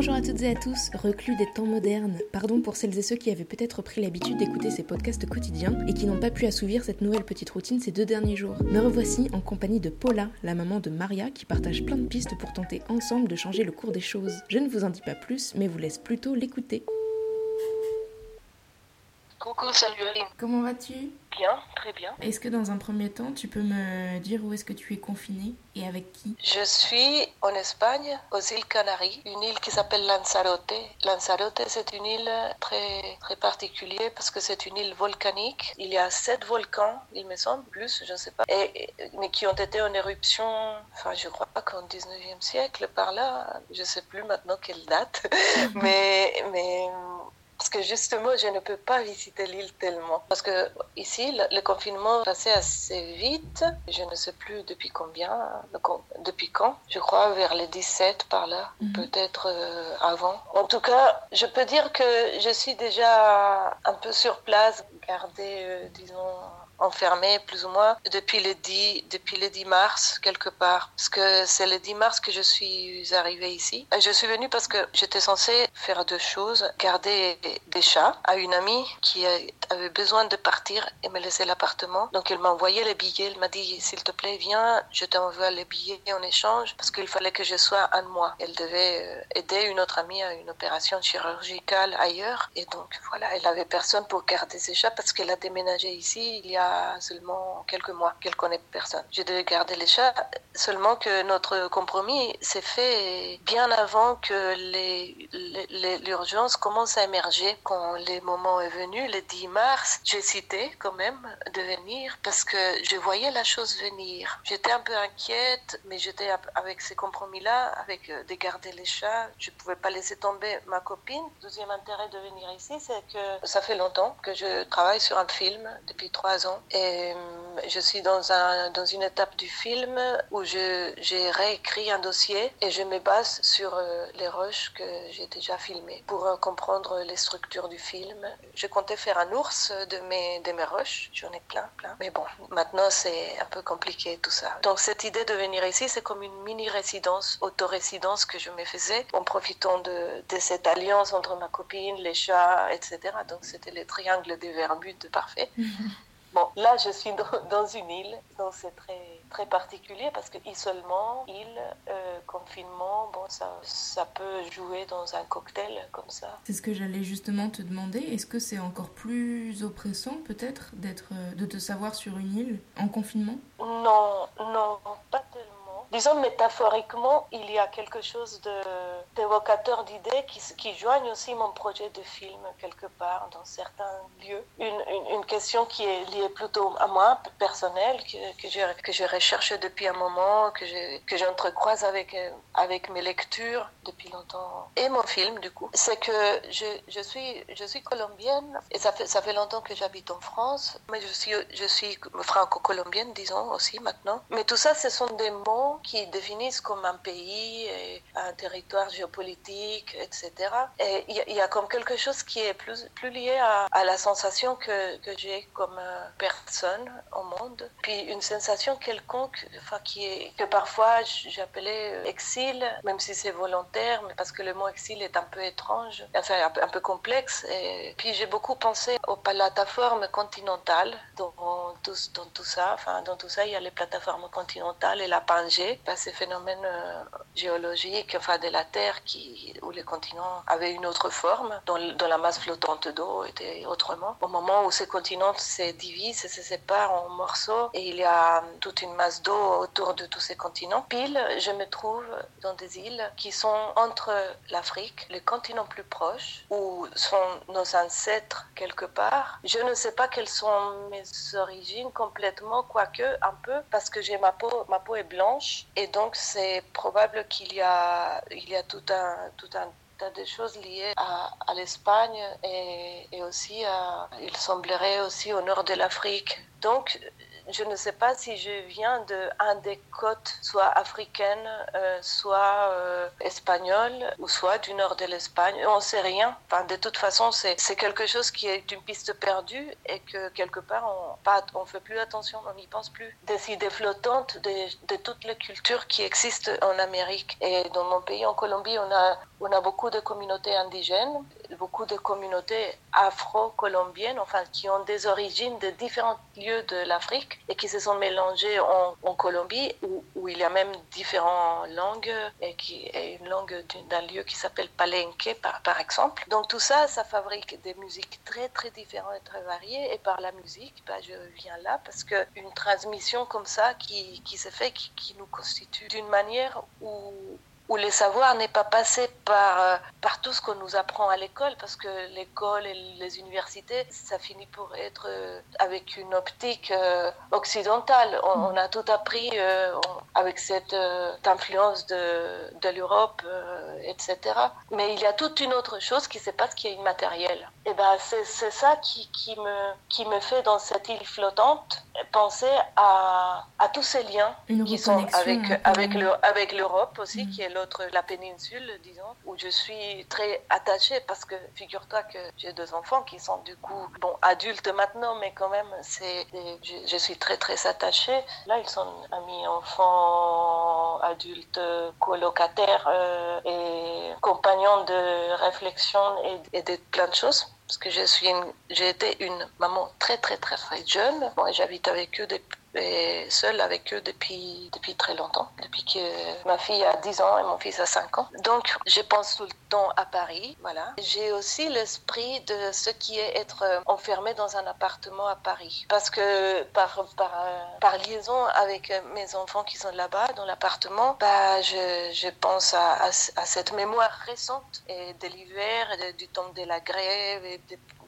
Bonjour à toutes et à tous, reclus des temps modernes. Pardon pour celles et ceux qui avaient peut-être pris l'habitude d'écouter ces podcasts quotidiens et qui n'ont pas pu assouvir cette nouvelle petite routine ces deux derniers jours. Me revoici en compagnie de Paula, la maman de Maria, qui partage plein de pistes pour tenter ensemble de changer le cours des choses. Je ne vous en dis pas plus, mais vous laisse plutôt l'écouter. Coucou, salut Aline. Comment vas-tu? Bien, très bien. Est-ce que dans un premier temps, tu peux me dire où est-ce que tu es confinée et avec qui? Je suis en Espagne, aux îles Canaries, une île qui s'appelle Lanzarote. Lanzarote, c'est une île très, très particulière parce que c'est une île volcanique. Il y a sept volcans, il me semble, plus, je ne sais pas, et, mais qui ont été en éruption, enfin, je crois pas qu'en 19e siècle, par là, je ne sais plus maintenant quelle date, mais, mais parce que justement, je ne peux pas visiter l'île tellement. Parce que ici, le, confinement passait assez vite. Je ne sais plus depuis combien, depuis quand. Je crois vers les 17 par là, mhm. peut-être euh, avant. En tout cas, je peux dire que je suis déjà un peu sur place, garder, euh, disons, enfermée plus ou moins depuis le 10, depuis le 10 mars quelque part. Parce que c'est le 10 mars que je suis arrivée ici. Je suis venue parce que j'étais censée faire deux choses. Garder des chats à une amie qui avait besoin de partir et me laisser l'appartement. Donc elle m'a envoyé les billets. Elle m'a dit, s'il te plaît, viens, je t'envoie les billets en échange parce qu'il fallait que je sois un mois. Elle devait euh, aider une autre amie à une opération chirurgicale ailleurs. Et donc voilà, elle avait personne pour garder ses chats parce qu'elle a déménagé ici il y a seulement quelques mois qu'elle connaît personne. J'ai dû garder les chats, seulement que notre compromis s'est fait bien avant que l'urgence commence à émerger. Quand le moment est venu, le 10 mars, j'ai cité quand même de venir parce que je voyais la chose venir. J'étais un peu inquiète, mais j'étais avec ces compromis-là, avec euh, de garder les chats. Je ne pouvais pas laisser tomber ma copine. Deuxième intérêt de venir ici, c'est que ça fait longtemps que je travaille sur un film, depuis trois ans, et euh, je suis dans, un, dans une étape du film où j'ai réécrit un dossier et je me base sur euh, les rushs que j'ai déjà filmés pour euh, comprendre les structures du film. Je comptais faire un ours de mes, de mes rushs, j'en ai plein, plein. Mais bon, maintenant c'est un peu compliqué tout ça. Donc cette idée de venir ici, c'est comme une mini-résidence, auto-résidence que je me faisais en profitant de, de cette alliance entre ma copine, les chats, etc. Donc c'était les triangles des Bermudes parfait. Bon, là, je suis dans, une île, donc c'est très, très particulier parce que isolement, île, euh, confinement, bon, ça, ça peut jouer dans un cocktail comme ça. C'est ce que j'allais justement te demander. Est-ce que c'est encore plus oppressant peut-être d'être, euh, de te savoir sur une île en confinement? Non, non, pas tellement disons métaphoriquement, il y a quelque chose d'évocateur d'idées qui, qui joignent aussi mon projet de film quelque part dans certains lieux. Une, une, question qui est liée plutôt à moi, personnelle, que, que, que je recherche depuis un moment, que j'entrecroise avec, avec mes lectures depuis longtemps et mon film du coup. C'est que je, je, suis, je suis colombienne et ça fait, ça fait longtemps que j'habite en France, mais je suis, je suis franco-colombienne, disons aussi maintenant. Mais tout ça, ce sont des mots qui définissent comme un pays, un territoire géopolitique, etc. Et il y, a comme quelque chose qui est plus, plus lié à, la sensation que, que j'ai comme euh, personne au monde, puis une sensation quelconque, enfin, qui est, que parfois j'appelais euh, exil, même si c'est volontaire, mais parce que le mot exil est un peu étrange, enfin un peu, complexe. Et puis j'ai beaucoup pensé aux plateformes continentales dans tout, dans tout ça. Enfin, dans tout ça, il y a les plateformes continentales et la Pangée ces phénomènes euh, géologiques enfin, de la Terre où les continents avaient une autre forme, dont, la masse flottante d'eau était autrement. Au moment où ces continents se divisent et se séparent en morceaux, et il y a toute une masse d'eau autour de tous ces continents, pile, je me trouve dans des îles qui sont entre l'Afrique, le continent plus proche, où sont nos ancêtres quelque part. Je ne sais pas quelles sont mes origines complètement, quoique un peu, parce que j'ai ma peau, ma peau est blanche et donc, c'est probable qu'il y a, il y a tout tout un tas de choses liées à, à l'Espagne et, et, aussi, à, il semblerait aussi au nord de l'Afrique. Donc, je ne sais pas si je viens de un des côtes, soit africaine, euh, soit euh, espagnole, ou soit du nord de l'Espagne. On ne sait rien. Enfin, de toute façon, c'est quelque chose qui est une piste perdue et que quelque part, on ne fait plus attention, on n'y pense plus. Des idées flottantes de, de toutes les cultures qui existent en Amérique. Et dans mon pays, en Colombie, on a, on a beaucoup de communautés indigènes, beaucoup de communautés afro-colombiennes, enfin, qui ont des origines de différents lieux de l'Afrique et qui se sont mélangées en, Colombie, où, il y a même différentes langues, et qui est une langue d'un lieu qui s'appelle Palenque, par, par exemple. Donc tout ça, ça fabrique des musiques très, très différentes et très variées. Et par la musique, bah, je viens là parce qu'une transmission comme ça qui, qui se fait, qui nous constitue d'une manière où où le savoir n'est pas passé par, euh, par tout ce qu'on nous apprend à l'école, parce que l'école et les universités, ça finit pour être euh, avec une optique euh, occidentale. On, a tout appris avec cette influence de, de l'Europe, etc. Mais il y a toute une autre chose qui se passe qui est immatérielle. Et ben c'est ça qui, qui, me, qui me fait dans cette île flottante penser à, à tous ces liens qui sont avec, avec l'Europe aussi, mm. qui est la péninsule, disons, où je suis très attachée parce que figure-toi que j'ai deux enfants qui sont du coup, bon, adultes maintenant, mais quand même, c'est, je, suis très très attachée. Là, ils sont amis, enfants, adultes, colocataires euh, et compagnons de réflexion et, et de plein de choses parce que je suis j'ai été une maman très très très très jeune. Bon, j'habite avec eux depuis et seule avec eux depuis, depuis très longtemps, depuis que ma fille a 10 ans et mon fils a 5 ans. Donc, je pense tout le temps à Paris, voilà. J'ai aussi l'esprit de ce qui est être enfermé dans un appartement à Paris. Parce que par, par, par liaison avec mes enfants qui sont là-bas, dans l'appartement, bah, je, je pense à, à, cette mémoire récente et de l'hiver, du temps de la grève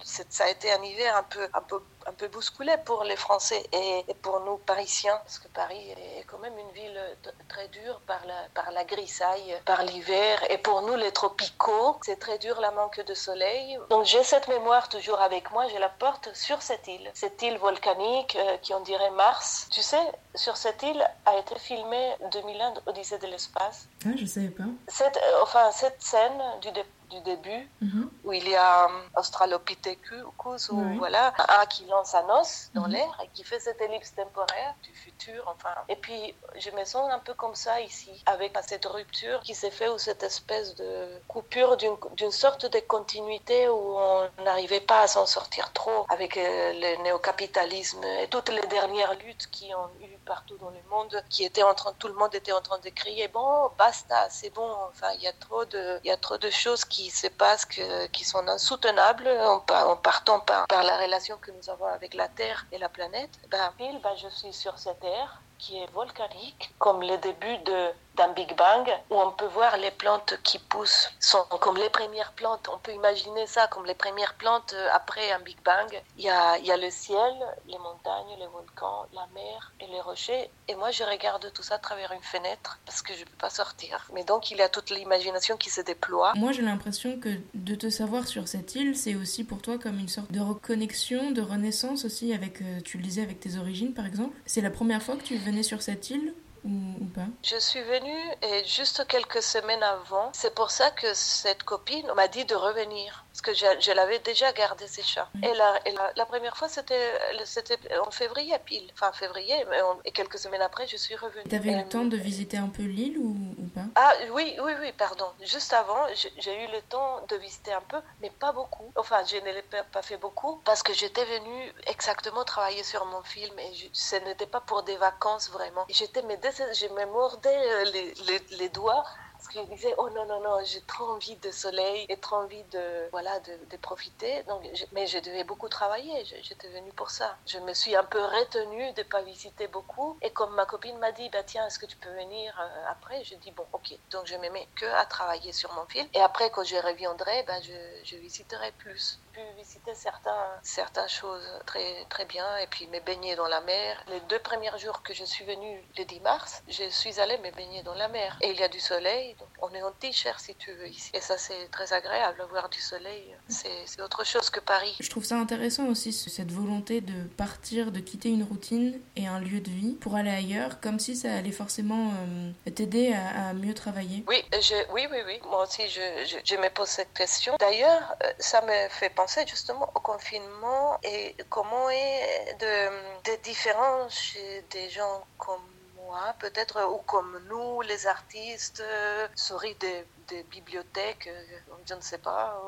ça a été un hiver un peu, un peu, un peu bousculé pour les Français et, pour nous Parisiens, parce que Paris est quand même une ville très dure par la, par la grisaille, par l'hiver, et pour nous les tropicaux, c'est très dur la manque de soleil. Donc j'ai cette mémoire toujours avec moi, je la porte sur cette île, cette île volcanique euh, qui on dirait Mars. Tu sais, sur cette île a été filmée 2001 Odyssée de l'espace. Ah, je savais pas. Cette, euh, enfin, cette scène du départ du début, mhm. où il y a um, Australopithecus, ou voilà, un qui lance un os dans mhm. l'air et qui fait cette ellipse temporaire du futur, enfin. Et puis, je me sens un peu comme ça ici, avec cette rupture qui s'est faite, ou cette espèce de coupure d'une sorte de continuité où on n'arrivait pas à s'en sortir trop avec euh, le néocapitalisme et toutes les dernières luttes qui ont eu partout dans le monde, qui étaient en train, tout le monde était en train de crier, bon, basta, c'est bon, enfin, il y a trop de, il y a trop de choses qui se passent que, qui sont insoutenables en, en partant par, par, la relation que nous avons avec la Terre et la planète. Ben, ben je suis sur cette terre qui est volcanique, comme le début de d'un Big Bang où on peut voir les plantes qui poussent sont comme les premières plantes. On peut imaginer ça comme les premières plantes euh, après un Big Bang. Il y a, il y a le ciel, les montagnes, les volcans, la mer et les rochers. Et moi, je regarde tout ça à travers une fenêtre parce que je ne peux pas sortir. Mais donc, il y a toute l'imagination qui se déploie. Moi, j'ai l'impression que de te savoir sur cette île, c'est aussi pour toi comme une sorte de reconnexion, de renaissance aussi avec, euh, tu le disais, avec tes origines par exemple. C'est la première fois que tu venais sur cette île Je suis venue et juste quelques semaines avant. C'est pour ça que cette copine m'a dit de revenir. Parce que je, je l'avais déjà gardé ces chats. Et, la, et la, première fois, c'était en février pile. Enfin, février. et quelques semaines après, je suis revenue. Tu avais eu le temps de visiter un peu l'île ou, ou, pas? Ah oui, oui, oui, pardon. Juste avant, j'ai eu le temps de visiter un peu, mais pas beaucoup. Enfin, je ne l'ai pas fait beaucoup parce que j'étais venue exactement travailler sur mon film et ce n'était pas pour des vacances vraiment. J'étais, mais je me mordais euh, les, les, les doigts parce qu'il disait oh non non non j'ai trop envie de soleil et trop envie de voilà de, profiter. Donc mais je devais beaucoup travailler j'étais venue pour ça. Je me suis un peu retenue de pas visiter beaucoup. Et comme ma copine m'a dit bah tiens est-ce que tu peux venir euh, après? Je dis bon ok. Donc je me mets que à travailler sur mon film et après quand je reviendrai bah je, je visiterai plus pu visiter certains, certaines choses très, très bien et puis me baigner dans la mer. Les deux premiers jours que je suis venue le 10 mars, je suis allée me baigner dans la mer et il y a du soleil, on est en t-shirt si tu veux ici. Et ça, c'est très agréable, voir du soleil. C'est autre chose que Paris. Je trouve ça intéressant aussi, cette volonté de partir, de quitter une routine et un lieu de vie pour aller ailleurs, comme si ça allait forcément euh, t'aider à, mieux travailler. Oui, je, oui, oui, oui. Moi aussi, je, je, me pose cette question. D'ailleurs, euh, ça me fait penser justement au confinement et comment est de, de différents chez des gens comme peut-être, ou comme nous, les artistes, euh, souris des bibliothèques, euh, je ne sais pas,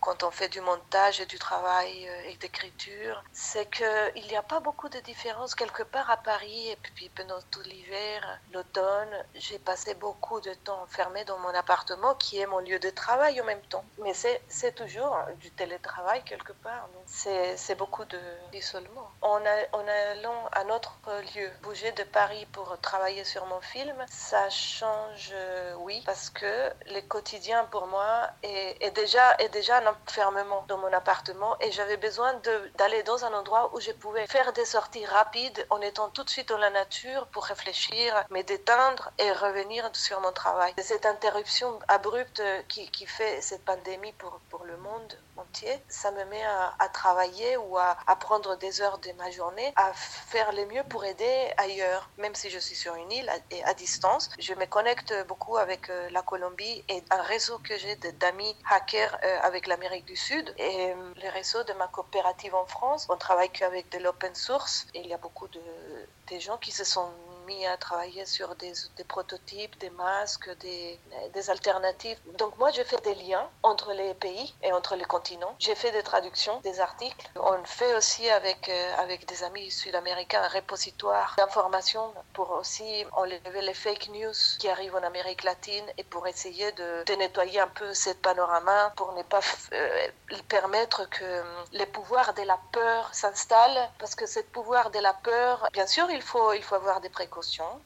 quand on fait du montage et du travail euh, et d'écriture, c'est qu'il n'y a pas beaucoup de différences quelque part à Paris. Et puis pendant tout l'hiver, l'automne, j'ai passé beaucoup de temps enfermé dans mon appartement qui est mon lieu de travail en même temps. Mais c'est toujours du télétravail quelque part. C'est beaucoup d'isolement. En, en allant à notre lieu, bouger de Paris pour travailler sur mon film, ça change, euh, oui, parce que les quotidien pour moi est, déjà, est déjà un enfermement dans mon appartement et j'avais besoin d'aller dans un endroit où je pouvais faire des sorties rapides en étant tout de suite dans la nature pour réfléchir, me détendre et revenir sur mon travail. Cette interruption abrupte qui, fait cette pandémie pour le monde ça me met à, travailler ou à, prendre des heures de ma journée à faire le mieux pour aider ailleurs, même si je suis sur une île et à, distance. Je me connecte beaucoup avec euh, la Colombie et un réseau que j'ai d'amis hackers euh, avec l'Amérique du Sud et euh, les réseaux de ma coopérative en France. On travaille qu'avec de l'open source et il y a beaucoup de, de gens qui se sont mis à travailler sur des, prototypes, des masques, des, alternatives. Donc moi, je fais des liens entre les pays et entre les continents. J'ai fait des traductions, des articles. On fait aussi avec, euh, avec des amis sud-américains un repositoire d'informations pour aussi enlever les fake news qui arrivent en Amérique latine et pour essayer de, nettoyer un peu ce panorama pour ne pas euh, permettre que les pouvoirs de la peur s'installent parce que ce pouvoir de la peur, bien sûr, il faut, il faut avoir des précautions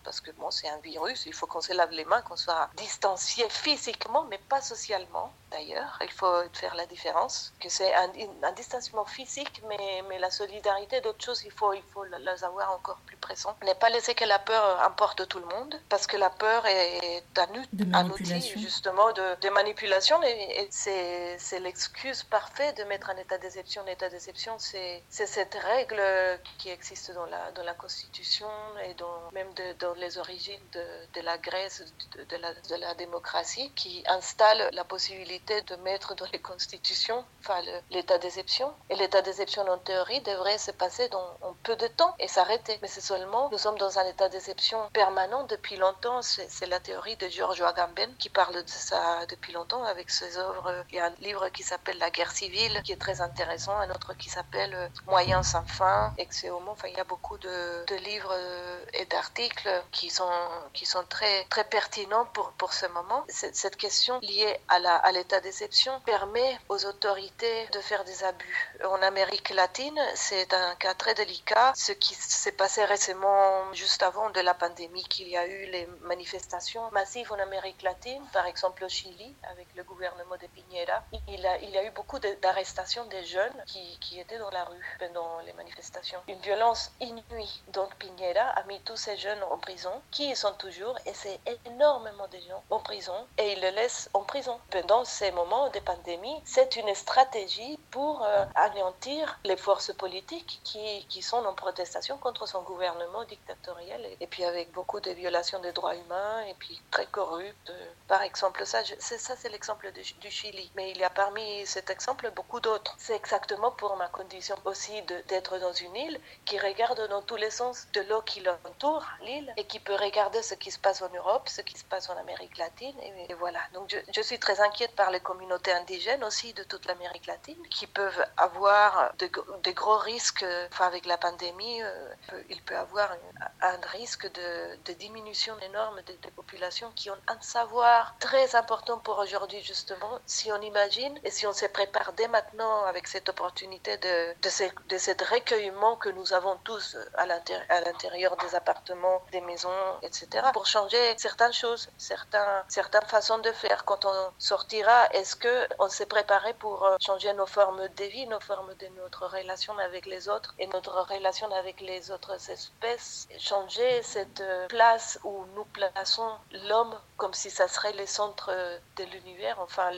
parce que bon, c'est un virus, il faut qu'on se lave les mains, qu'on soit distancié physiquement, mais pas socialement d'ailleurs. Il faut faire la différence, que c'est un, un, distanciement physique, mais, mais la solidarité d'autres choses, il faut, il faut les avoir encore plus présents. Ne pas laisser que la peur emporte tout le monde, parce que la peur est un, un outil justement de, de manipulation, et, c'est l'excuse parfaite de mettre un état d'exception. L'état d'exception, c'est cette règle qui existe dans la, dans la Constitution et dans, même de, dans les origines de, de la Grèce, de, la, de la démocratie, qui installe la possibilité de mettre dans les constitutions enfin, l'état d'exception. Et l'état d'exception, en théorie, devrait se passer dans peu de temps et s'arrêter. Mais c'est seulement, nous sommes dans un état d'exception permanent depuis longtemps. C'est la théorie de Giorgio Agamben qui parle de ça depuis longtemps avec ses œuvres. Il y a un livre qui s'appelle La guerre civile qui est très intéressant, un autre qui s'appelle Moyens sans fin, Exeomo. Enfin, il y a beaucoup de, livres et d'articles qui sont, qui sont très, très pertinents pour, pour ce moment. Cette question liée à l'état à déception permet aux autorités de faire des abus. En Amérique latine, c'est un cas très délicat. Ce qui s'est passé récemment, juste avant de la pandémie, qu'il y a eu les manifestations massives en Amérique latine, par exemple au Chili, avec le gouvernement de Piñera, il, a, il y a eu beaucoup d'arrestations des jeunes qui, qui étaient dans la rue pendant les manifestations. Une violence inouïe. Donc Piñera a mis tous ces jeunes en prison, qui sont toujours, et c'est énormément de gens en prison, et il les laisse en prison pendant ces moments de pandémie, c'est une stratégie pour euh, anéantir les forces politiques qui, qui, sont en protestation contre son gouvernement dictatorial et, puis avec beaucoup de violations des droits humains et puis très corrupte. Par exemple, ça, c'est, ça c'est l'exemple du Chili. Mais il y a parmi cet exemple beaucoup d'autres. C'est exactement pour ma condition aussi d'être dans une île qui regarde dans tous les sens de l'eau qui l'entoure, l'île, et qui peut regarder ce qui se passe en Europe, ce qui se passe en Amérique latine. Et, voilà. Donc je, je suis très inquiète par les communautés indigènes aussi de toute l'Amérique latine qui peuvent avoir de, gros risques. Enfin, avec la pandémie, euh, il peut avoir un, risque de, diminution énorme des, populations qui ont un savoir très important pour aujourd'hui, justement, si on imagine et si on se prépare dès maintenant avec cette opportunité de, de, ce, de cet recueillement que nous avons tous à l'intérieur des appartements, des maisons, etc., pour changer certaines choses, certains, certaines façons de faire. Quand on sortira est-ce que on s'est préparé pour euh, changer nos formes de vie, nos formes de notre relation avec les autres et notre relation avec les autres espèces, changer cette euh, place où nous plaçons l'homme comme si ça serait le centre de l'univers. Enfin,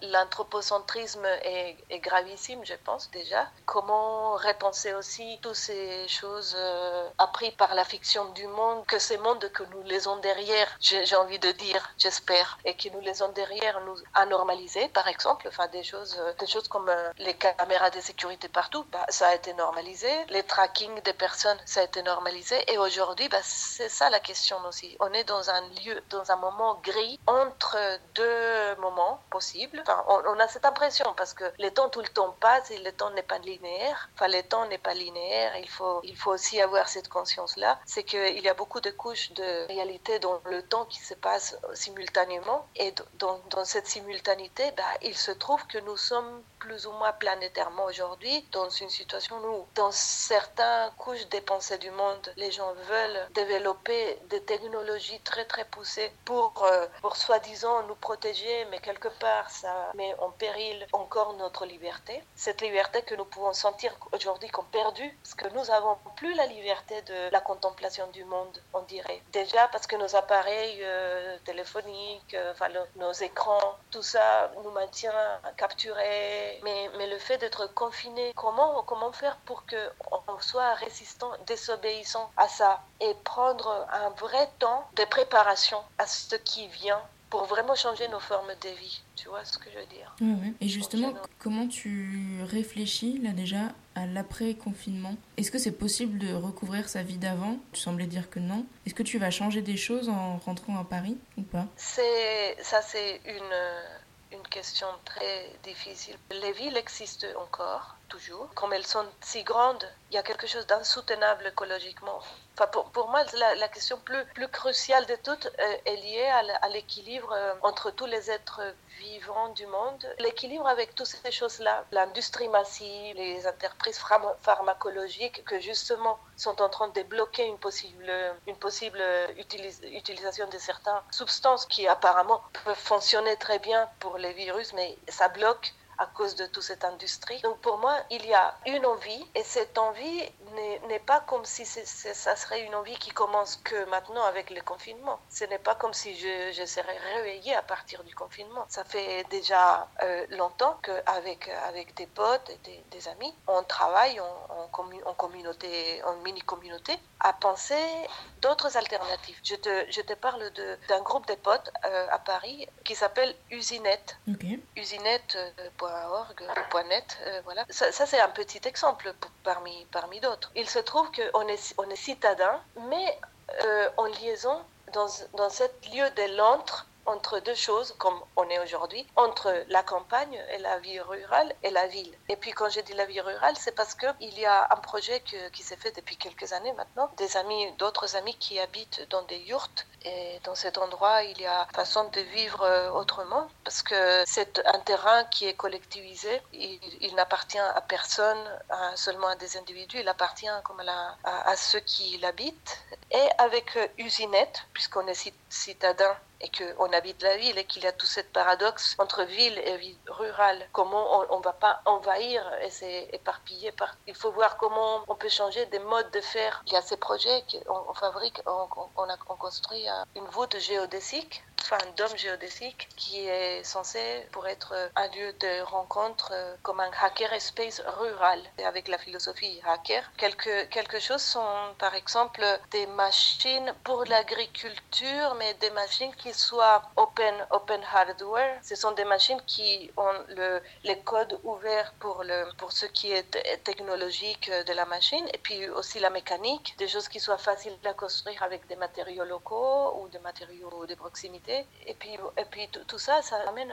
l'anthropocentrisme est, gravissime, je pense déjà. Comment repenser aussi toutes ces choses euh, apprises par la fiction du monde, que ces mondes que nous les ont derrière, j'ai envie de dire, j'espère, et qui nous les ont derrière nous a par exemple, enfin des choses, euh, des choses comme euh, les caméras de sécurité partout, bah, ça a été normalisé, les tracking des personnes, ça a été normalisé, et aujourd'hui, bah, c'est ça la question aussi. On est dans un lieu, dans un moment gris entre deux moments possibles. Enfin, on, a cette impression parce que le temps tout le temps passe et le temps n'est pas linéaire. Enfin, le temps n'est pas linéaire. Il faut, il faut aussi avoir cette conscience-là. C'est qu'il y a beaucoup de couches de réalité dans le temps qui se passe simultanément. Et dans, dans cette simultanéité, bah, il se trouve que nous sommes plus ou moins planétairement aujourd'hui dans une situation où, dans certaines couches des pensées du monde, les gens veulent développer des technologies très très poussées pour, euh, pour soi-disant nous protéger, mais quelque part ça met en péril encore notre liberté. Cette liberté que nous pouvons sentir aujourd'hui comme perdue, parce que nous n'avons plus la liberté de la contemplation du monde, on dirait. Déjà parce que nos appareils euh, téléphoniques, euh, nos écrans, tout ça nous maintient capturés. Mais, mais le fait d'être confiné, comment, comment faire pour qu'on soit résistant, désobéissant à ça et prendre un vrai temps de préparation à ce qui vient pour vraiment changer nos formes de vie? Tu vois ce que je veux dire? Et justement, comment tu réfléchis là déjà à l'après-confinement? Est-ce que c'est possible de recouvrir sa vie d'avant? Tu semblais dire que non. Est-ce que tu vas changer des choses en rentrant à Paris ou pas? C'est Ça, c'est une une question très difficile. Les villes existent encore, toujours. Comme elles sont si grandes, il y a quelque chose d'insoutenable écologiquement. Pour, moi, la, question plus, cruciale de toutes euh, est liée à l'équilibre euh, entre tous les êtres vivants du monde. L'équilibre avec toutes ces choses-là, l'industrie massive, les entreprises pharmacologiques que justement sont en train de bloquer une possible, une possible utilisation de certaines substances qui apparemment peuvent fonctionner très bien pour les virus, mais ça bloque à cause de toute cette industrie. Donc pour moi, il y a une envie et cette envie n'est pas comme si ça serait une envie qui commence que maintenant avec le confinement. Ce n'est pas comme si je, je, serais réveillée à partir du confinement. Ça fait déjà euh, longtemps qu'avec avec des potes et des, amis, on travaille en, en, communauté, en mini-communauté, à penser d'autres alternatives. Je te, je te parle d'un groupe de potes euh, à Paris qui s'appelle Usinette. Usinette. Euh, .org, .net, euh, voilà. Ça, c'est un petit exemple parmi, parmi d'autres. Il se trouve qu'on est, on est citadin, mais euh, en liaison dans, dans ce lieu de l'antre entre deux choses, comme on est aujourd'hui, entre la campagne et la vie rurale et la ville. Et puis quand je dis la vie rurale, c'est parce qu'il y a un projet qui s'est fait depuis quelques années maintenant, des amis, d'autres amis qui habitent dans des yurts. Et dans cet endroit, il y a façon de vivre euh, autrement, parce que c'est un terrain qui est collectivisé, il, n'appartient à personne, seulement à des individus, il appartient comme à, à, ceux qui l'habitent. Et avec euh, Usinette, puisqu'on est citadin et qu'on habite la ville et qu'il y a tout ce paradoxe entre ville et ville rurale. Comment on ne va pas envahir et s'éparpiller. Par... Il faut voir comment on peut changer des modes de faire. Il y a ces projets qu'on fabrique, on, a, on construit une voûte géodésique enfin un dôme géodésique qui est censé pour être un lieu de rencontre euh, comme un hacker space rural avec la philosophie hacker. Quelque, quelque chose sont par exemple des machines pour l'agriculture mais des machines qui soient open, open hardware. Ce sont des machines qui ont le, les codes ouverts pour, le, pour ce qui est technologique de la machine et puis aussi la mécanique, des choses qui soient faciles à construire avec des matériaux locaux ou des matériaux de proximité et puis, et puis tout, ça, ça amène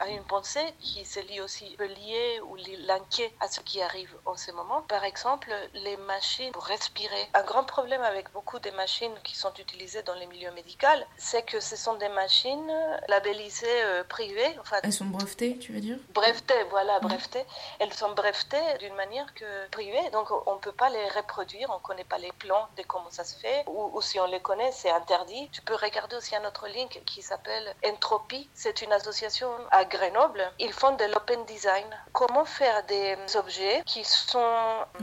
à, une pensée qui se lie aussi liée ou linkée à ce qui arrive en ce moment. Par exemple, les machines pour respirer. Un grand problème avec beaucoup des machines qui sont utilisées dans les milieux médicaux, c'est que ce sont des machines labellisées euh, privées. Enfin, Elles sont brevetées, tu veux dire? Brevetées, voilà, brevetées. Elles sont brevetées d'une manière que privée, donc on ne peut pas les reproduire, on ne connaît pas les plans de comment ça se fait, ou, ou si on les connaît, c'est interdit. Tu peux regarder aussi à notre link qui, qui s'appelle Entropie. C'est une association à Grenoble. Ils font de l'open design. Comment faire des objets qui sont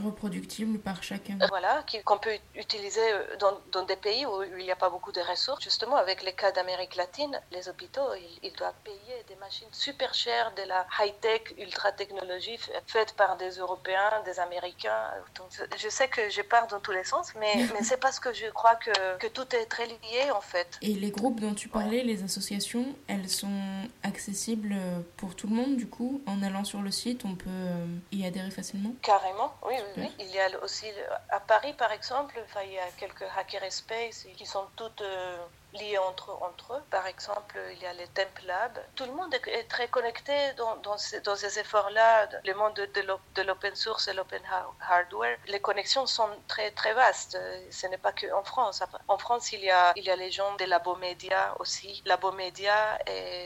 reproductibles par chacun. Voilà, qu'on peut utiliser dans, dans, des pays où il n'y a pas beaucoup de ressources. Justement, avec les cas d'Amérique latine, les hôpitaux, ils, ils doivent payer des machines super chères, de la high-tech, ultra-technologie faite par des Européens, des Américains. Donc, je sais que je pars dans tous les sens, mais, mais c'est parce que je crois que, que, tout est très lié en fait. Et les groupes dont tu parlais, les associations, elles sont accessibles pour tout le monde du coup En allant sur le site, on peut euh, y adhérer facilement? Carrément, oui, oui, oui, Il y a aussi à Paris par exemple, il y a quelques hackerspace qui sont toutes euh, liés entre, eux. Par exemple, il y a les Temp Labs. Tout le monde est très connecté dans, ces, dans ces efforts-là, le monde de, l'open source et l'open hardware. Les connexions sont très, très vastes. Ce n'est pas qu'en France. En France, il y a, il y a les gens des Labomédia aussi. Labomédia,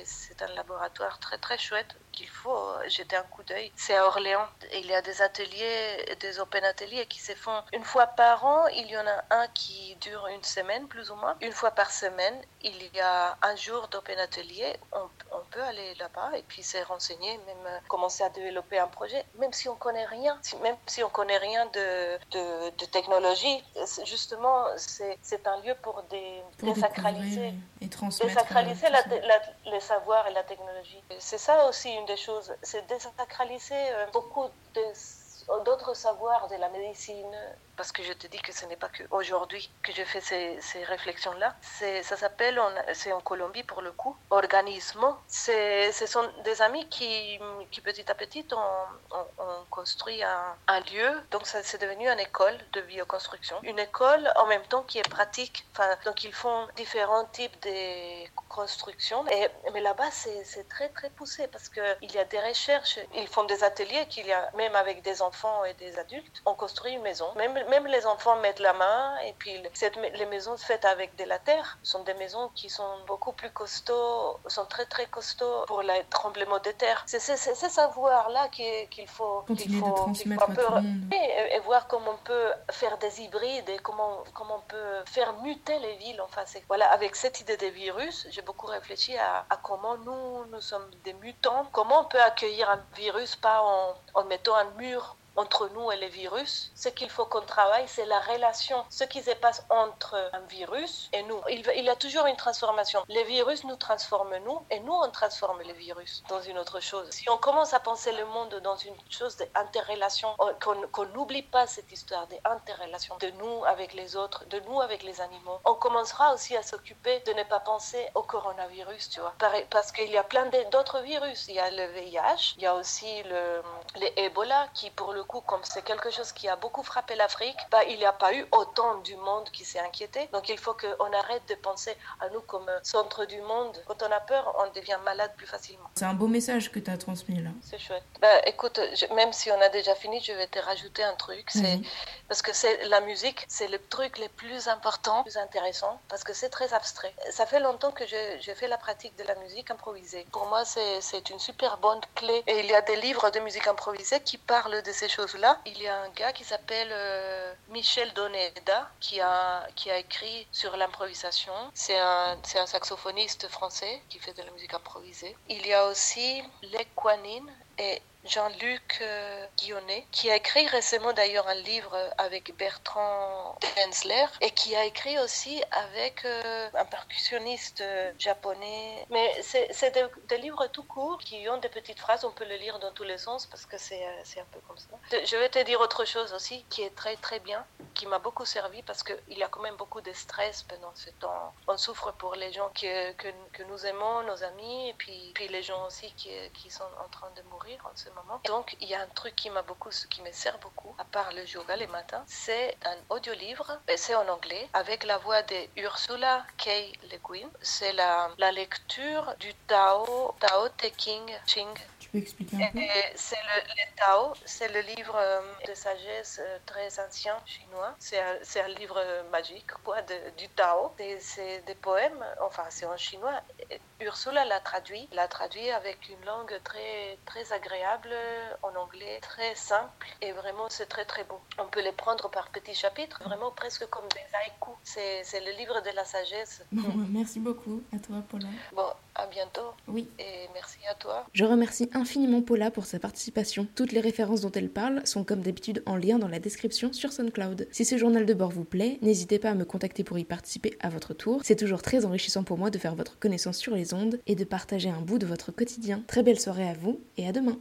c'est un laboratoire très, très chouette qu'il faut jeter un coup d'œil. C'est à Orléans. Il y a des ateliers, des open ateliers qui se font une fois par an. Il y en a un qui dure une semaine, plus ou moins. Une fois par semaine, il y a un jour d'open atelier. Peut aller là-bas et puis se renseigner, même euh, commencer à développer un projet, même si on connaît rien, même si on connaît rien de, de, de technologie. Justement, c'est un lieu pour, des, pour désacraliser, et transmettre désacraliser la, la, les savoirs et la technologie. C'est ça aussi une des choses, c'est désacraliser euh, beaucoup d'autres savoirs de la médecine, parce que je te dis que ce n'est pas qu'aujourd'hui que je fais ces, ces réflexions-là. Ça s'appelle, c'est en Colombie pour le coup, organisme. Ce sont des amis qui, qui petit à petit ont, ont, construit un, un, lieu. Donc c'est devenu une école de bioconstruction. Une école en même temps qui est pratique. Enfin, donc ils font différents types de constructions. Et, mais là-bas c'est très très poussé parce qu'il y a des recherches. Ils font des ateliers qu'il y a même avec des enfants et des adultes. On construit une maison. Même même les enfants mettent la main et puis cette, les maisons faites avec de la terre sont des maisons qui sont beaucoup plus costauds, sont très très costauds pour les tremblements de terre. C'est ce savoir-là qu'il faut, Continuer faut, de transmettre faut à tout le monde. Et, et, voir comment on peut faire des hybrides et comment, comment on peut faire muter les villes. Enfin, voilà, avec cette idée des virus, j'ai beaucoup réfléchi à, à, comment nous, nous sommes des mutants, comment on peut accueillir un virus pas en, en mettant un mur entre nous et les virus. Ce qu'il faut qu'on travaille, c'est la relation, ce qui se passe entre un virus et nous. Il, y a toujours une transformation. Les virus nous transforment nous et nous, on transforme les virus dans une autre chose. Si on commence à penser le monde dans une chose d'interrelation, qu'on n'oublie pas cette histoire d'interrelation de nous avec les autres, de nous avec les animaux, on commencera aussi à s'occuper de ne pas penser au coronavirus, tu vois. Parce qu'il y a plein d'autres virus. Il y a le VIH, il y a aussi le, le qui, pour le coup, comme c'est quelque chose qui a beaucoup frappé l'Afrique, bah, il n'y a pas eu autant du monde qui s'est inquiété. Donc il faut qu'on arrête de penser à nous comme centre du monde. Quand on a peur, on devient malade plus facilement. C'est un beau message que tu as transmis là. C'est chouette. Bah, écoute, je, même si on a déjà fini, je vais te rajouter un truc. C'est mmh. Parce que c'est la musique, c'est le truc le plus important, le plus intéressant, parce que c'est très abstrait. Ça fait longtemps que j'ai fait la pratique de la musique improvisée. Pour moi, c'est une super bonne clé. Et il y a des livres de musique improvisée qui parlent de ces Il y a un gars qui s'appelle euh, Michel Doneda qui a, qui a écrit sur l'improvisation. C'est un, un saxophoniste français qui fait de la musique improvisée. Il y a aussi Lequanine et Jean-Luc euh, Guillonnet, qui a écrit récemment d'ailleurs un livre avec Bertrand Hensler et qui a écrit aussi avec euh, un percussionniste japonais. Mais c'est des, des, livres tout courts qui ont des petites phrases, on peut le lire dans tous les sens parce que c'est un peu comme ça. Je vais te dire autre chose aussi qui est très très bien, qui m'a beaucoup servi parce qu'il y a quand même beaucoup de stress pendant ce temps. On souffre pour les gens que, que, nous aimons, nos amis, et puis, les gens aussi qui, qui sont en train de mourir en ce moment. Donc, il y a un truc qui m'a beaucoup, qui me sert beaucoup, à part le yoga les matins, c'est un audiolivre, c'est en anglais, avec la voix de Ursula K. Le Guin. C'est la, la lecture du Tao, Tao Te King Ching peux expliquer un peu? C'est le, le, Tao, c'est le livre euh, de sagesse euh, très ancien chinois. C'est un, un, livre magique quoi, de, du Tao. C'est des poèmes, enfin c'est en chinois, Ursula l'a traduit, l'a traduit avec une langue très, très agréable, en anglais, très simple, et vraiment c'est très très beau. On peut les prendre par petits chapitres, vraiment presque comme des haïkus. C'est le livre de la sagesse. merci beaucoup à toi, Paula. Bon, à bientôt. Oui. Et merci à toi. Je remercie infiniment Paula pour sa participation. Toutes les références dont elle parle sont comme d'habitude en lien dans la description sur SoundCloud. Si ce journal de bord vous plaît, n'hésitez pas à me contacter pour y participer à votre tour. C'est toujours très enrichissant pour moi de faire votre connaissance sur les ondes et de partager un bout de votre quotidien. Très belle soirée à vous et à demain.